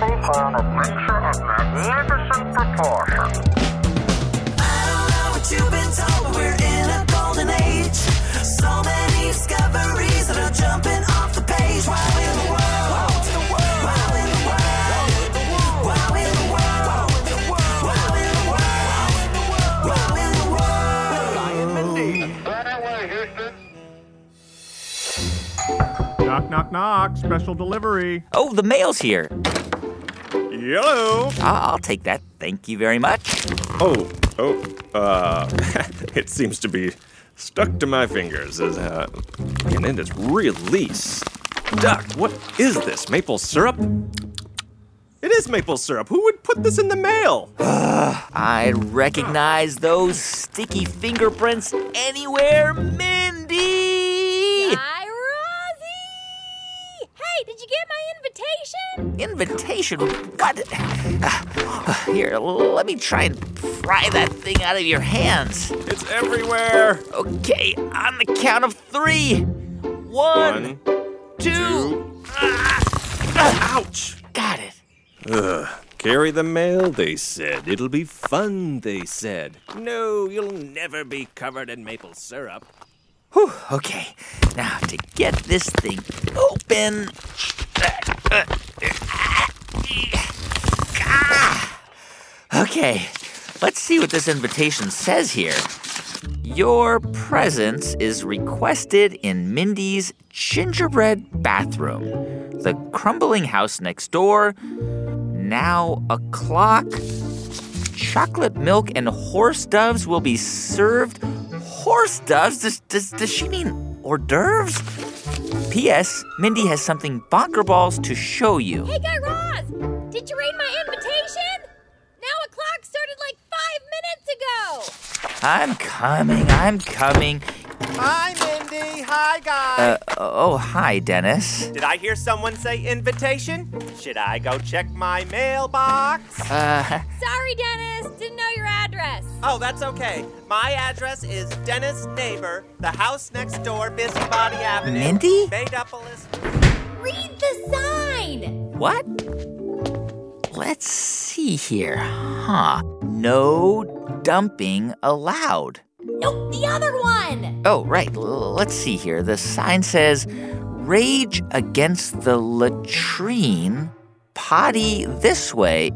ready for an adventure of magnificent proportions. I don't know what you've been told, but we're in a golden age. So many discoveries that are jumping off the page. Wow in the world. Wow in the world. Wow in the world. Wow in the world. Wow in the world. Wow in the world. Ryan Mindy. Right away, Houston. Knock, knock, knock. Special delivery. Oh, the mail's here. Yellow. I'll, take that. Thank you very much. Oh, oh, uh, it seems to be stuck to my fingers as, uh, and it is really stuck. What is this, maple syrup? It is maple syrup. Who would put this in the mail? I recognize those sticky fingerprints anywhere! Invitation? What? Uh, here, let me try and pry that thing out of your hands. It's everywhere. Okay, on the count of three. One, One, two. two. Ah, Ouch. got it. Ugh. Carry the mail, they said. It'll be fun, they said. No, you'll never be covered in maple syrup. Whew, okay, now to get this thing open. Okay, let's see what this invitation says here. Your presence is requested in Mindy's gingerbread bathroom. The crumbling house next door. Now a clock. Chocolate milk and horse doves will be served. Horse doves? Does, does, does she mean hors d'oeuvres? P.S. Mindy has something bonker balls to show you. Hey, Guy Raz! Did you read my invitation? Now a clock started like five minutes ago. I'm coming, I'm coming. Hi, Mindy. Hi, guy. Uh, oh, hi, Dennis. Did I hear someone say invitation? Should I go check my mailbox? Uh, Sorry, Dennis. Didn't know your address. Oh, that's okay. My address is Dennis Neighbor, the house next door, Busybody Avenue. Mindy? Madopolis. Read the sign. what? Let's see here. Huh. No dumping allowed. Nope, the other one. Oh, right. L- let's see here. The sign says Rage Against the Latrine, potty this way.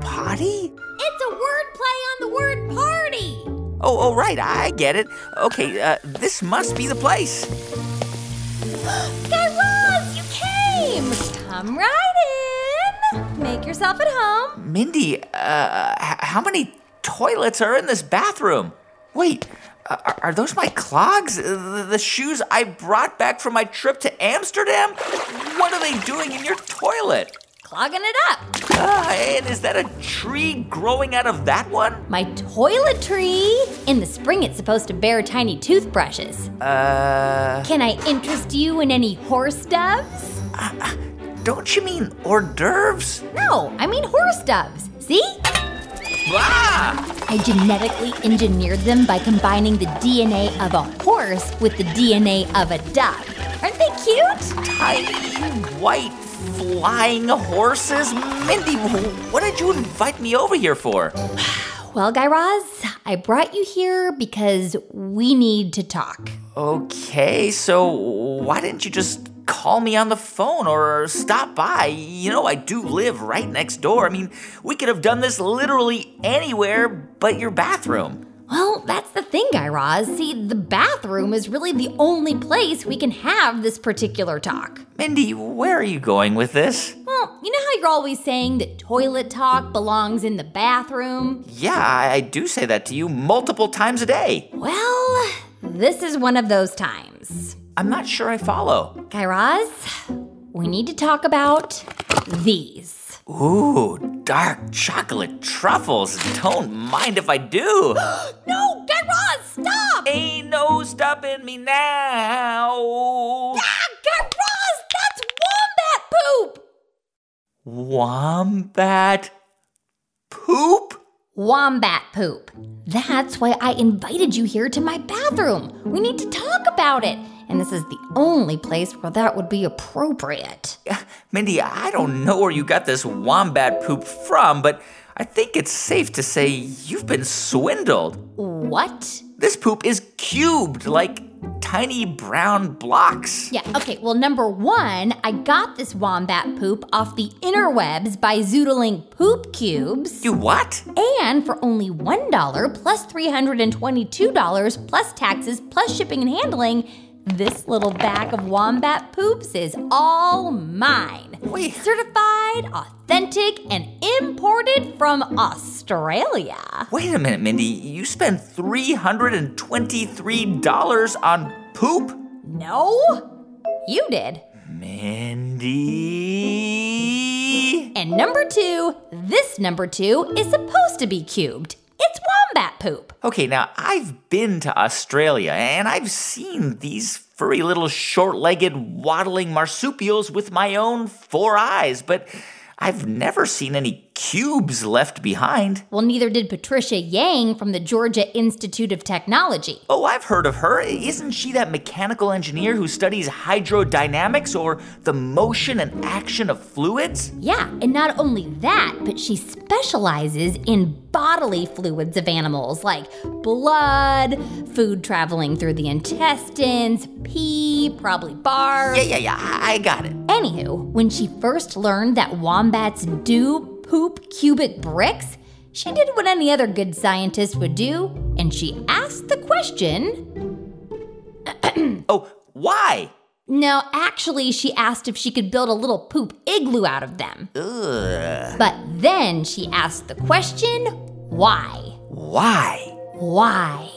Potty? It's a word play on the word party. Oh, oh, right. I get it. Okay, uh, this must be the place. Guy Raz, you came. Come right in. Make yourself at home. Mindy, uh, h- how many toilets are in this bathroom? Wait, uh, are, those my clogs? Uh, the, the shoes I brought back from my trip to Amsterdam? What are they doing in your toilet? Clogging it up. Uh, and is that a tree growing out of that one? My toilet tree. In the spring, it's supposed to bear tiny toothbrushes. Uh, Can I interest you in any horse doves? don't you mean hors d'oeuvres? No, I mean horse doves. See? Ah! I genetically engineered them by combining the DNA of a horse with the DNA of a duck. Aren't they cute? Tiny white flying horses? Mindy, what did you invite me over here for? Well, Guy Raz, I brought you here because we need to talk. Okay, so why didn't you just call me on the phone or stop by? You know, I do live right next door. I mean, we could have done this literally anywhere but your bathroom. Well, that's the thing, Guy Raz. See, the bathroom is really the only place we can have this particular talk. Mindy, where are you going with this? Well, you know how you're always saying that toilet talk belongs in the bathroom? Yeah, I I do say that to you multiple times a day. Well, this is one of those times. I'm not sure I follow. Guy Raz, we need to talk about these. Ooh, dark chocolate truffles. Don't mind if I do. No, Guy Raz, stop! Ain't no stopping me now. Ah, Guy Raz, that's wombat poop! Wombat poop? Wombat poop. That's why I invited you here to my bathroom. We need to talk about it. And this is the only place where that would be appropriate. Mindy, I don't know where you got this wombat poop from, but I think it's safe to say you've been swindled. What? This poop is cubed like tiny brown blocks. Yeah, okay, well, number one, I got this wombat poop off the interwebs by zoodling poop cubes. You what? And for only $1 plus $322 plus taxes plus shipping and handling, this little bag of wombat poops is all mine. Wait. Certified, authentic, and imported from Australia. Wait a minute, Mindy. You spent $323 on poop? No? You did. Mindy. And number two, this number two is supposed to be cubed. Poop. Okay, now I've been to Australia and I've seen these furry little short legged waddling marsupials with my own four eyes, but I've never seen any cubes left behind. Well, neither did Patricia Yang from the Georgia Institute of Technology. Oh, I've heard of her. Isn't she that mechanical engineer who studies hydrodynamics or the motion and action of fluids? Yeah, and not only that, but she specializes in bodily fluids of animals like blood, food traveling through the intestines, pee, probably barf. Yeah, yeah, yeah, I got it. Anywho, when she first learned that wombats do poop cubic bricks, she did what any other good scientist would do, and she asked the question. Oh, why? No, actually, she asked if she could build a little poop igloo out of them. Ugh. But then she asked the question why? Why? Why?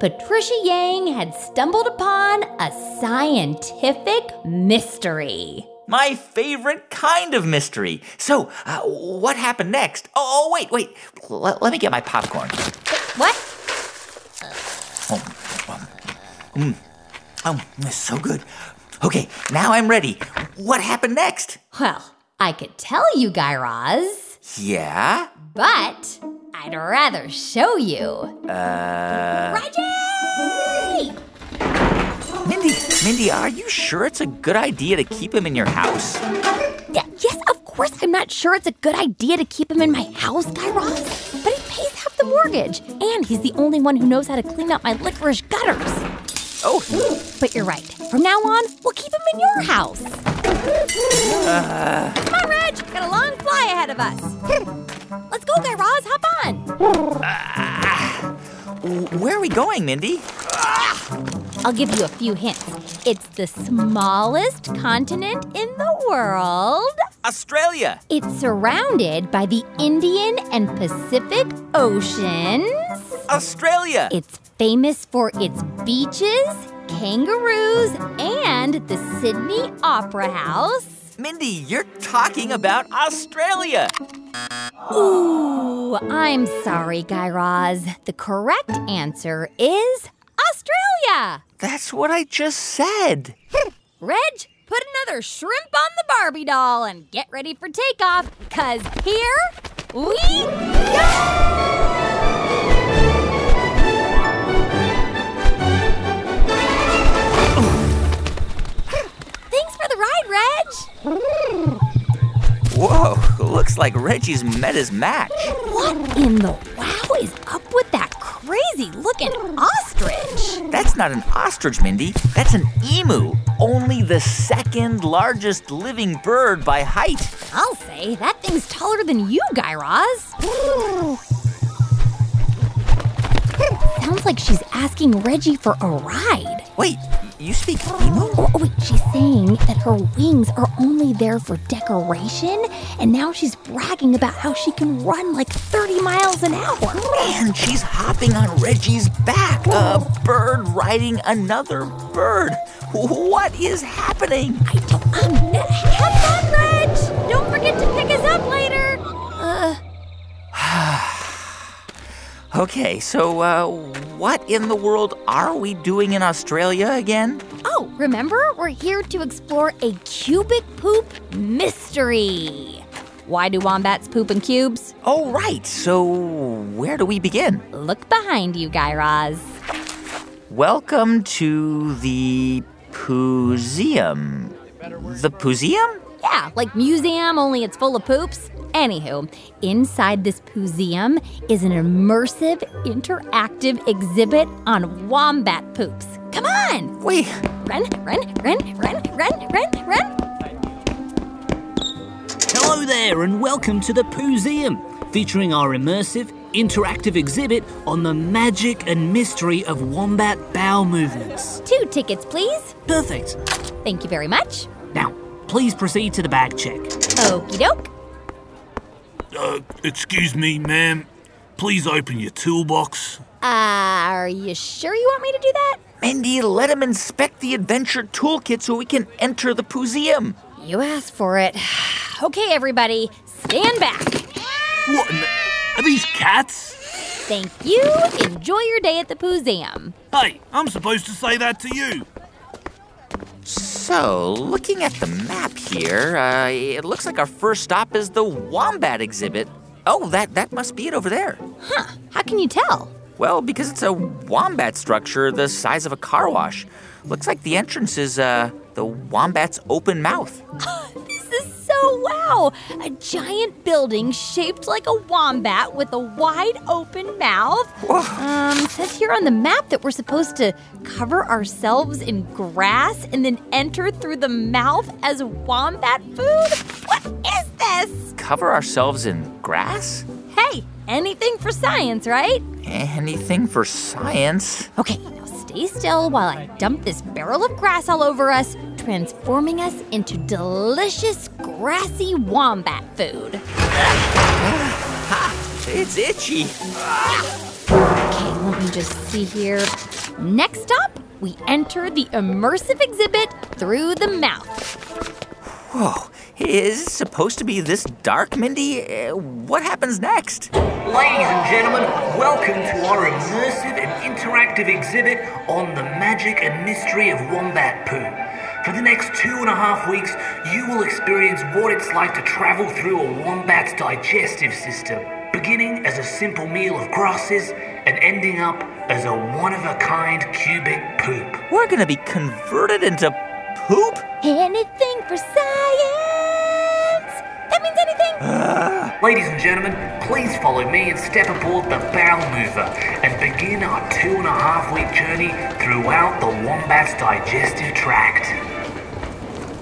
Patricia Yang had stumbled upon a scientific mystery. My favorite kind of mystery. So, uh, what happened next? Oh, oh wait, wait. L- let me get my popcorn. What? Um, it's so good. Okay, now I'm ready. What happened next? Well, I could tell you, Guy Raz, Yeah? but I'd rather show you. Uh. Reggie! Mindy, Mindy, are you sure it's a good idea to keep him in your house? Yes, of course, I'm not sure it's a good idea to keep him in my house, Guy Raz, but he pays half the mortgage, and he's the only one who knows how to clean out my licorice gutters. Oh, But you're right. From now on, we'll keep him in your house. Come on, Reg. Got a long fly ahead of us. Let's go, Guy Raz. Hop on. Ah. where are we going, Mindy? Ah. I'll give you a few hints. It's the smallest continent in the world. Australia. It's surrounded by the Indian and Pacific Oceans. Australia. It's famous for its beaches, kangaroos, and the Sydney Opera House. Mindy, you're talking about Australia. Ooh, I'm sorry, Guy Raz. The correct answer is Australia. That's what I just said. Reg, put another shrimp on the Barbie doll and get ready for takeoff, because here we go! Thanks for the ride, Reg. Whoa, looks like Reggie's met his match. What in the wow is up with that crazy looking ostrich? That's not an ostrich, Mindy. That's an emu. Only the second largest living bird by height. I'll say that thing's taller than you, Guy Raz. Sounds like she's asking Reggie for a ride. Wait, you speak emu? Oh, oh, wait, she's saying that her wings are only there for decoration, and now she's bragging about how she can run like 30 miles an hour. And she's hopping on Reggie's back. A bird riding another bird. What is happening? I don't, um, Okay, so uh, what in the world are we doing in Australia again? oh, remember? We're here to explore a cubic poop mystery. Why do wombats poop in cubes? Oh, right. So where do we begin? Look behind you, Guy Raz. Welcome to the Pooseum. The Pooseum? Yeah, like museum, only it's full of poops. Anywho, inside this museum is an immersive, interactive exhibit on wombat poops. Come on! Wait, Run, run, run, run, run, run, run. Hello there, and welcome to the Pooseum, featuring our immersive, interactive exhibit on the magic and mystery of wombat bowel movements. Two tickets, please. Perfect. Thank you very much. Now, please proceed to the bag check. Okie doke. Uh, excuse me, ma'am. Please open your toolbox. Uh, are you sure you want me to do that? Mindy, let him inspect the adventure toolkit so we can enter the Pooseum. You asked for it. Okay, everybody, stand back. What? Are these cats? Thank you. Enjoy your day at the museum. Hey, I'm supposed to say that to you. So, looking at the map here, uh, it looks like our first stop is the Wombat exhibit. Oh, that, that must be it over there. Huh, how can you tell? Well, because it's a wombat structure the size of a car wash. Looks like the entrance is uh, the wombat's open mouth. So wow! A giant building shaped like a wombat with a wide open mouth. Um, it says here on the map that we're supposed to cover ourselves in grass and then enter through the mouth as wombat food. What is this? Cover ourselves in grass? Hey, anything for science, right? Anything for science? Okay, now stay still while I dump this barrel of grass all over us, transforming us into delicious grassy wombat food. It's itchy. Okay, let me just see here. Next stop, we enter the immersive exhibit through the mouth. Whoa, is it supposed to be this dark, Mindy? Uh, what happens next? Ladies and gentlemen, welcome to our immersive and interactive exhibit on the magic and mystery of wombat poo. For the next two and a half weeks, you will experience what it's like to travel through a wombat's digestive system, beginning as a simple meal of grasses and ending up as a one of a kind cubic poop. We're gonna be converted into poop? Anything for science! That means anything! Ladies and gentlemen, please follow me and step aboard the Bowel Mover and begin our two and a half week journey throughout the wombat's digestive tract.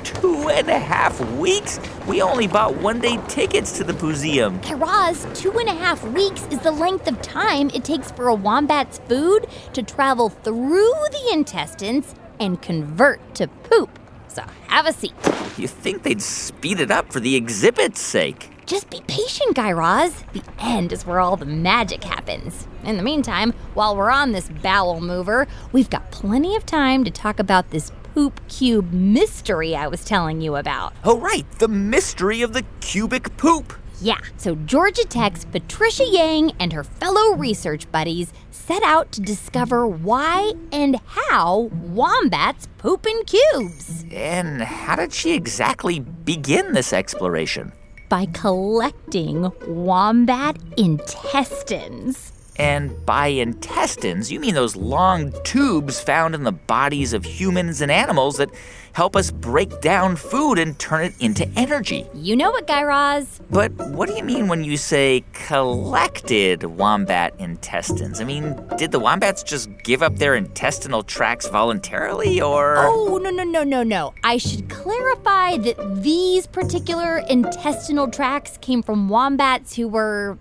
Two and a half weeks? We only bought one day tickets to the museum. Guy Raz, two and a half weeks is the length of time it takes for a wombat's food to travel through the intestines and convert to poop. So have a seat. You think they'd speed it up for the exhibit's sake? Just be patient, Guy Raz. The end is where all the magic happens. In the meantime, while we're on this bowel mover, we've got plenty of time to talk about this poop cube mystery I was telling you about. Oh, right, the mystery of the cubic poop. Yeah, so Georgia Tech's Patricia Yang and her fellow research buddies set out to discover why and how wombats poop in cubes And how did she exactly begin this exploration? by collecting wombat intestines. And by intestines, you mean those long tubes found in the bodies of humans and animals that help us break down food and turn it into energy. You know what, Guy Raz? But what do you mean when you say collected wombat intestines? I mean, did the wombats just give up their intestinal tracts voluntarily, or? Oh, no, no, no, no, no. I should clarify that these particular intestinal tracts came from wombats who were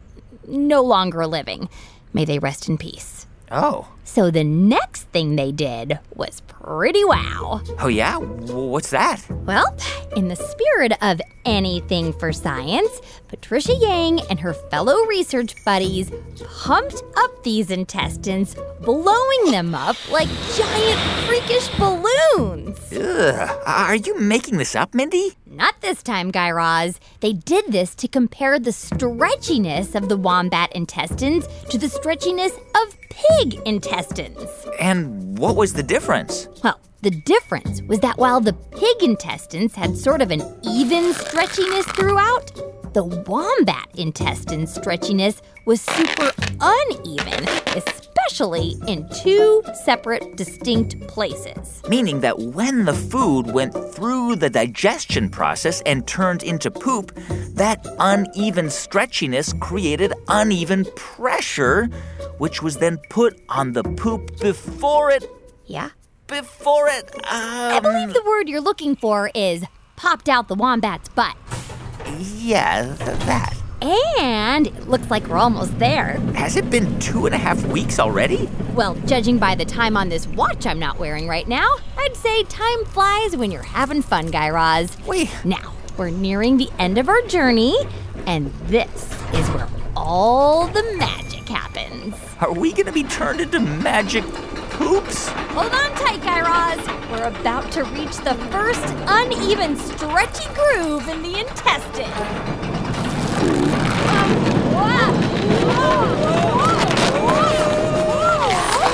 no longer living. May they rest in peace. Oh. So the next thing they did was pretty wow. Oh, yeah? What's that? Well, in the spirit of anything for science, Patricia Yang and her fellow research buddies pumped up these intestines, blowing them up like giant freakish balloons. Ugh. Are you making this up, Mindy? Not this time, Guy Raz. They did this to compare the stretchiness of the wombat intestines to the stretchiness of pig intestines. And what was the difference? Well, the difference was that while the pig intestines had sort of an even stretchiness throughout, the wombat intestine stretchiness was super uneven, especially in two separate, distinct places. Meaning that when the food went through the digestion process and turned into poop, that uneven stretchiness created uneven pressure, which was then put on the poop before it. Yeah? Before it. I Um, believe the word you're looking for is popped out the wombat's butt. yeah, th- that. And it looks like we're almost there. Has it been two and a half weeks already? Well, judging by the time on this watch I'm not wearing right now, I'd say time flies when you're having fun, Guy Raz. Wait. Now, we're nearing the end of our journey, and this is where all the magic happens. Are we gonna be turned into magic poops? Hold on tight, Guy Raz. We're about to reach the first uneven, stretchy groove in the intestine. Whoa!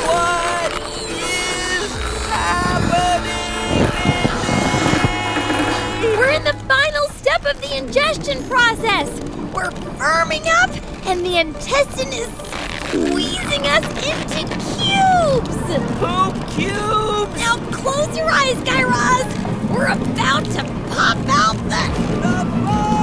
What is happening? We're in the final step of the ingestion process. We're firming up, and the intestine is squeezing us into cubes. Poop cubes! Now close your eyes, Guy Raz. We're about to pop out the. we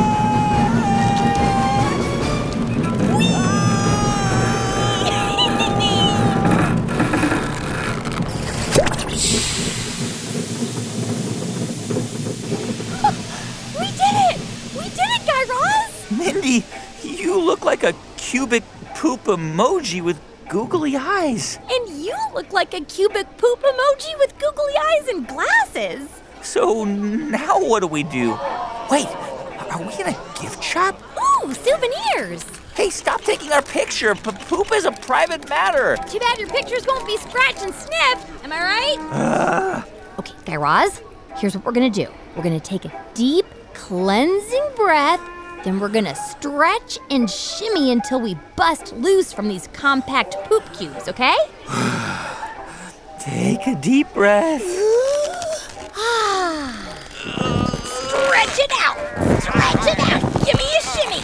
Raz! Mindy, you look like a cubic poop emoji with googly eyes. And you look like a cubic poop emoji with googly eyes and glasses. So now what do we do? Wait, are we in a gift shop? Ooh, souvenirs! Hey, stop taking our picture. P- poop is a private matter. Too bad your pictures won't be scratched and sniffed. Am I right? Uh. okay, Guy Raz, here's what we're gonna do. We're gonna take a deep, cleansing breath. Then we're gonna stretch and shimmy until we bust loose from these compact poop cubes, okay? Take a deep breath. Stretch it out! Stretch it out! Give me a shimmy!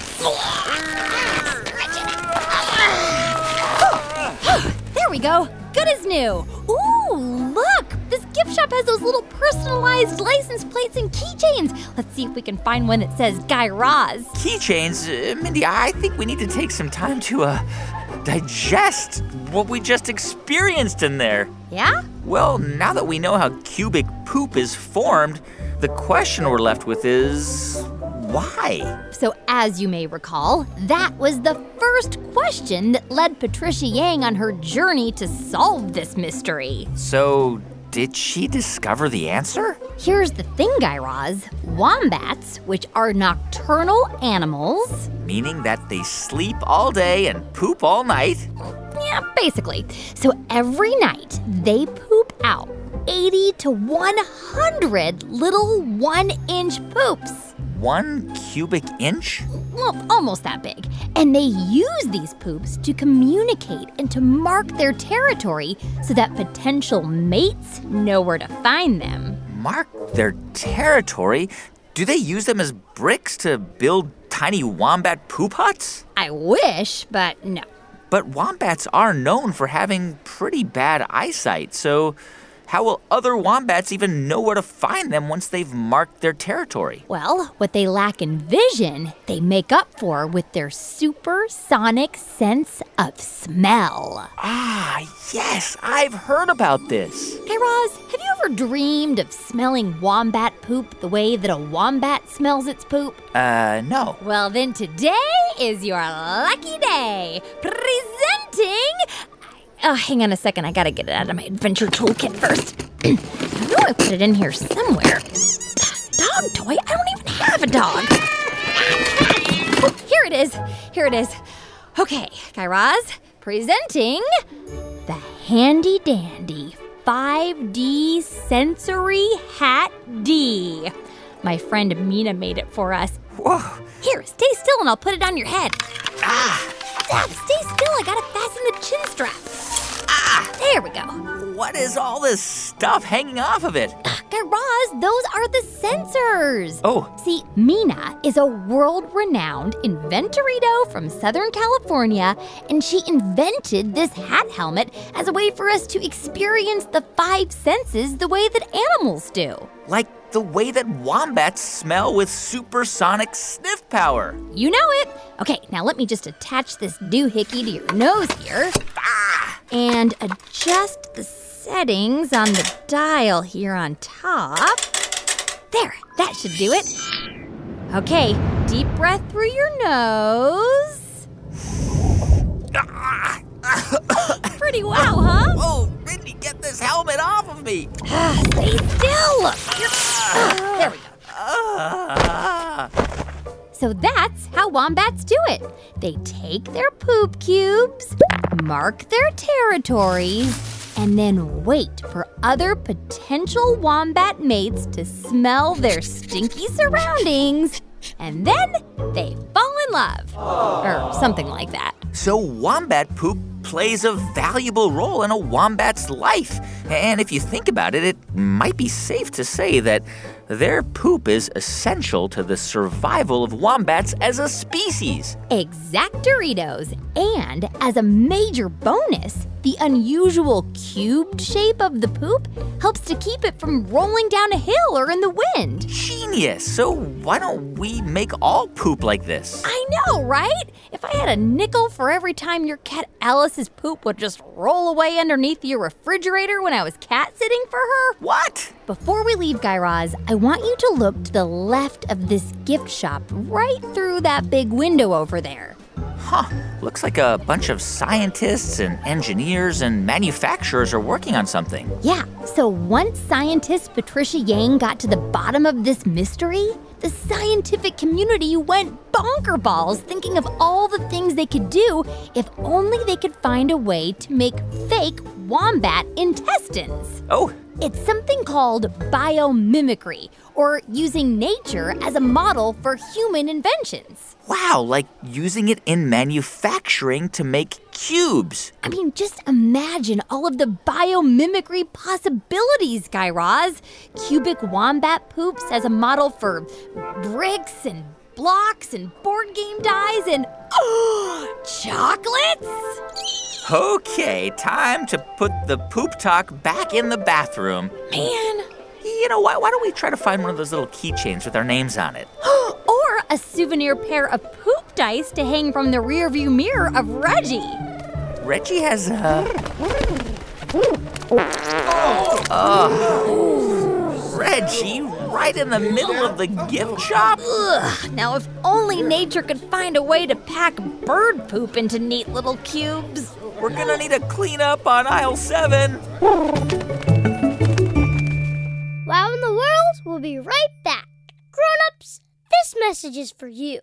Stretch it out! There we go. Good as new. Ooh, look! This gift shop has those little personalized license plates and keychains. Let's see if we can find one that says Guy Raz. Keychains, uh, Mindy, I think we need to take some time to uh, digest what we just experienced in there. Yeah? Well, now that we know how cubic poop is formed, the question we're left with is why? So, as you may recall, that was the first question that led Patricia Yang on her journey to solve this mystery. So, did she discover the answer? Here's the thing, Guy Raz. Wombats, which are nocturnal animals, Meaning that they sleep all day and poop all night? yeah, basically. So every night they poop out 80 to 100 little one inch poops. One cubic inch? Well, almost that big. And they use these poops to communicate and to mark their territory so that potential mates know where to find them. Mark their territory? Do they use them as bricks to build tiny wombat poop huts? I wish, but no. But wombats are known for having pretty bad eyesight, so how will other wombats even know where to find them once they've marked their territory? Well, what they lack in vision, they make up for with their supersonic sense of smell. Ah, yes, I've heard about this. Guy Raz, have you ever dreamed of smelling wombat poop the way that a wombat smells its poop? Uh, no. Well, then today is your lucky day. Presenting. Oh, hang on a second. I gotta get it out of my adventure toolkit first. I know I put it in here somewhere. Dog toy? I don't even have a dog. Oh, here it is. Here it is. Okay, Guy Raz, presenting the handy dandy 5D sensory hat D. My friend Mina made it for us. Whoa. Here, stay still and I'll put it on your head. Ah! Stop, stay still. I gotta fasten the chin strap. Ah! There we go. What is all this stuff hanging off of it? Guy Guy Raz, those are the sensors. Oh. See, Mina is a world renowned inventorito from Southern California, and she invented this hat helmet as a way for us to experience the five senses the way that animals do. Like the way that wombats smell with supersonic sniff power. You know it. Okay, now let me just attach this doohickey to your nose here. And adjust the settings on the dial here on top. There, that should do it. Okay, deep breath through your nose. Pretty wow, huh? Oh, Mindy, get this helmet off of me. Stay still. Ah, there we go. Ah. So that's how wombats do it. They take their poop cubes, mark their territories, and then wait for other potential wombat mates to smell their stinky surroundings. And then they fall in love. Or something like that. So, wombat poop plays a valuable role in a wombat's life. And if you think about it, it might be safe to say that their poop is essential to the survival of wombats as a species. Exactoritos. And as a major bonus, the unusual cubed shape of the poop helps to keep it from rolling down a hill or in the wind. Genius. So, why don't we make all poop like this? I know, right? If I had a nickel for every time your cat Alice's poop would just roll away underneath your refrigerator when I was cat sitting for her. What? Before we leave, Guy Raz, I want you to look to the left of this gift shop right through that big window over there. Huh. Looks like a bunch of scientists and engineers and manufacturers are working on something. Yeah, so once scientist Patricia Yang got to the bottom of this mystery, the scientific community went bonker balls thinking of all the things they could do if only they could find a way to make fake wombat intestines. Oh, It's something called biomimicry, or using nature as a model for human inventions. Wow, like using it in manufacturing to make cubes. I mean, just imagine all of the biomimicry possibilities, Guy Raz. Cubic wombat poops as a model for bricks and blocks and board game dies and oh, chocolates? Okay, time to put the poop talk back in the bathroom. Man. You know, why, why don't we try to find one of those little keychains with our names on it? or a souvenir pair of poop dice to hang from the rearview mirror of Reggie. Reggie has a. Oh. oh, Reggie, right in the middle of the gift shop? Ugh, now if only nature could find a way to pack bird poop into neat little cubes. We're gonna need a cleanup on aisle seven. Wow in the World will be right back. Grown-ups, this message is for you.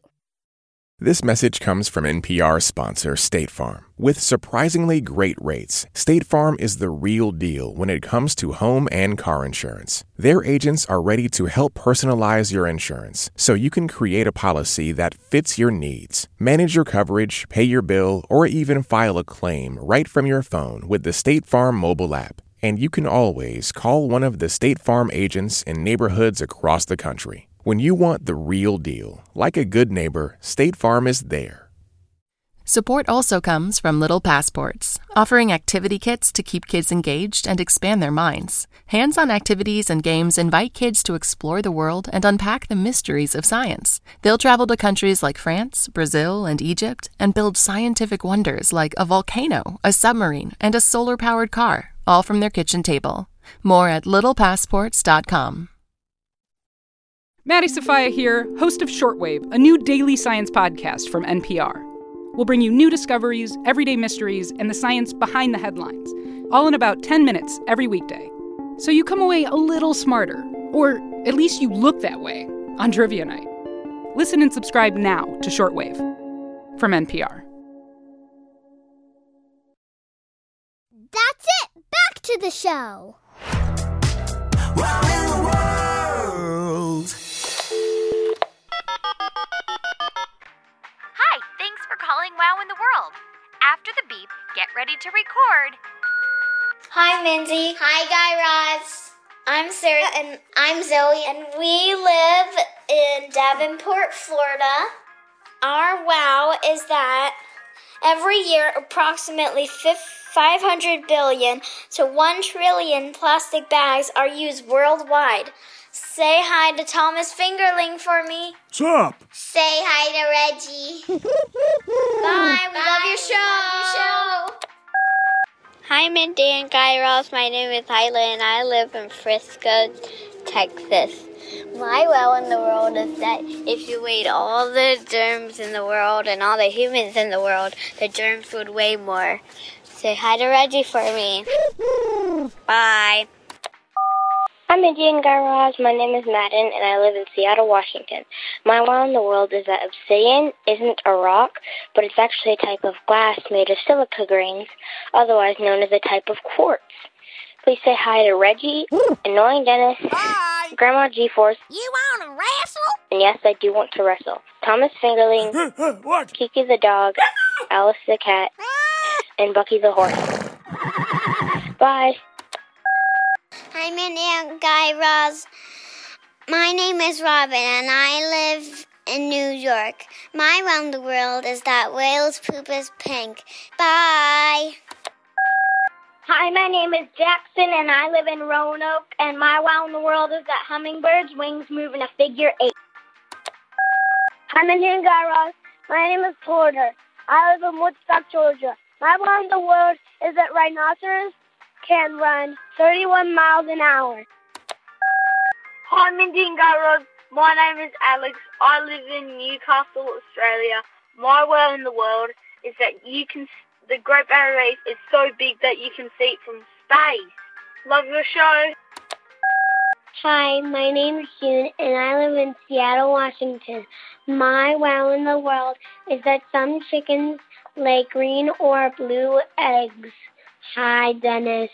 This message comes from NPR sponsor State Farm. With surprisingly great rates, State Farm is the real deal when it comes to home and car insurance. Their agents are ready to help personalize your insurance so you can create a policy that fits your needs. Manage your coverage, pay your bill, or even file a claim right from your phone with the State Farm mobile app. And you can always call one of the State Farm agents in neighborhoods across the country. When you want the real deal, like a good neighbor, State Farm is there. Support also comes from Little Passports, offering activity kits to keep kids engaged and expand their minds. Hands on activities and games invite kids to explore the world and unpack the mysteries of science. They'll travel to countries like France, Brazil, and Egypt and build scientific wonders like a volcano, a submarine, and a solar powered car, all from their kitchen table. More at littlepassports.com. Maddie Sofia here, host of Shortwave, a new daily science podcast from NPR. We'll bring you new discoveries, everyday mysteries, and the science behind the headlines, all in about 10 minutes every weekday. So you come away a little smarter, or at least you look that way, on Trivia Night. Listen and subscribe now to Shortwave from NPR. It. Back to the show. Hi, thanks for calling Wow in the World. After the beep, get ready to record. Hi, Mindy. Hi, Guy Raz. I'm Sarah. And I'm Zoe. And we live in Davenport, Florida. Our wow is that every year approximately 500 billion to 1 trillion plastic bags are used worldwide. Say hi to Thomas Fingerling for me. What's up? Say hi to Reggie. Bye. We love your show. Hi, Mindy and Guy Raz. My name is Hyla, and I live in Frisco, Texas. My well in the world is that if you weighed all the germs in the world and all the humans in the world, the germs would weigh more. Say hi to Reggie for me. Bye. I'm Guy Raz. My name is Madden, and I live in Seattle, Washington. My wow in the world is that obsidian isn't a rock, but it's actually a type of glass made of silica grains, otherwise known as a type of quartz. Please say hi to Reggie, Annoying Dennis, Grandma G-Force. You want to wrestle? And yes, I do want to wrestle. Thomas Fingerling, what? Kiki the dog, Alice the cat, ah. and Bucky the horse. Bye. Hi, Mindy and Guy Raz. My name is Robin, and I live in New York. My round the world is that whales poop is pink. Bye. Hi, my name is Jackson, and I live in Roanoke. And my wow in the world is that hummingbirds' wings move in a figure eight. Hi, my name is Guy Raz. My name is Porter. I live in Woodstock, Georgia. My wow in the world is that rhinoceros can run 31 miles an hour. Hi, Mindy and Guy Raz. My name is Alex. I live in Newcastle, Australia. My wow in the world is that you can. The Great Barrier Reef is so big that you can see it from space. Love your show. Hi, my name is June, and I live in Seattle, Washington. My wow in the world is that some chickens lay green or blue eggs. Hi, Dennis.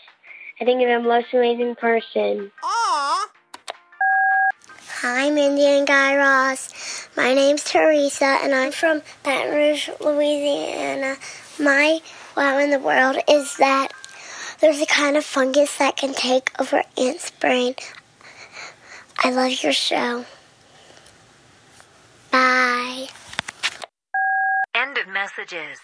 I think you're the most amazing person. Hi, Mindy and Guy Raz. My name's Teresa, and I'm from Baton Rouge, Louisiana. My wow in the world is that there's a kind of fungus that can take over ants' brain. I love your show. Bye. End of messages.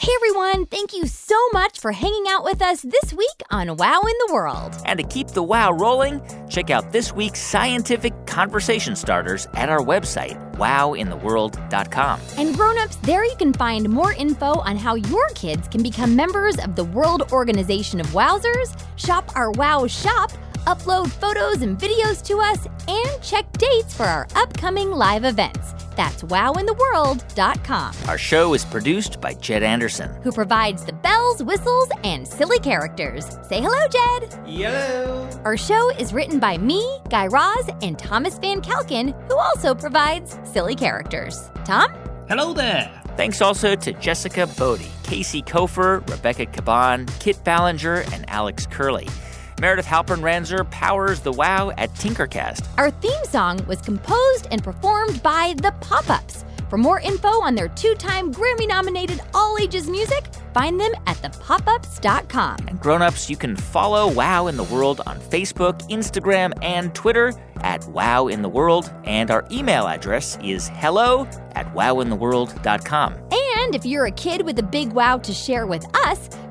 Hey everyone, thank you so much for hanging out with us this week on Wow in the World. And to keep the wow rolling, check out this week's scientific conversation starters at our website, wowintheworld.com. And grown-ups, there you can find more info on how your kids can become members of the World Organization of Wowzers, shop our Wow shop, upload photos and videos to us, and check dates for our upcoming live events. That's wowintheworld.com. Our show is produced by Jed Anderson. Who provides the bells, whistles, and silly characters. Say hello, Jed. Hello. Our show is written by me, Guy Raz, and Thomas Van Kalken, who also provides silly characters. Tom? Hello there. Thanks also to Jessica Bodie, Casey Kofer, Rebecca Caban, Kit Ballinger, and Alex Curley. Meredith Halpern Ranzer powers the wow at Tinkercast. Our theme song was composed and performed by The Pop Ups. For more info on their two time Grammy nominated all ages music, find them at thepopups.com. And grown-ups, you can follow Wow in the World on Facebook, Instagram, and Twitter at Wow in the World. And our email address is hello at wowintheworld.com. And if you're a kid with a big wow to share with us,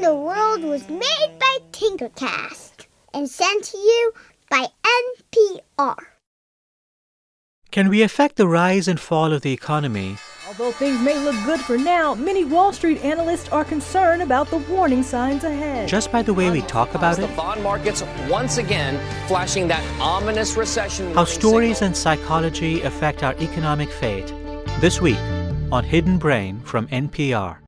The World was made by Tinkercast and sent to you by NPR. Can we affect the rise and fall of the economy? Although things may look good for now, many Wall Street analysts are concerned about the warning signs ahead. Just by the way we talk about it. The it? bond markets once again flashing that ominous recession. How stories and psychology affect our economic fate. This week on Hidden Brain from NPR.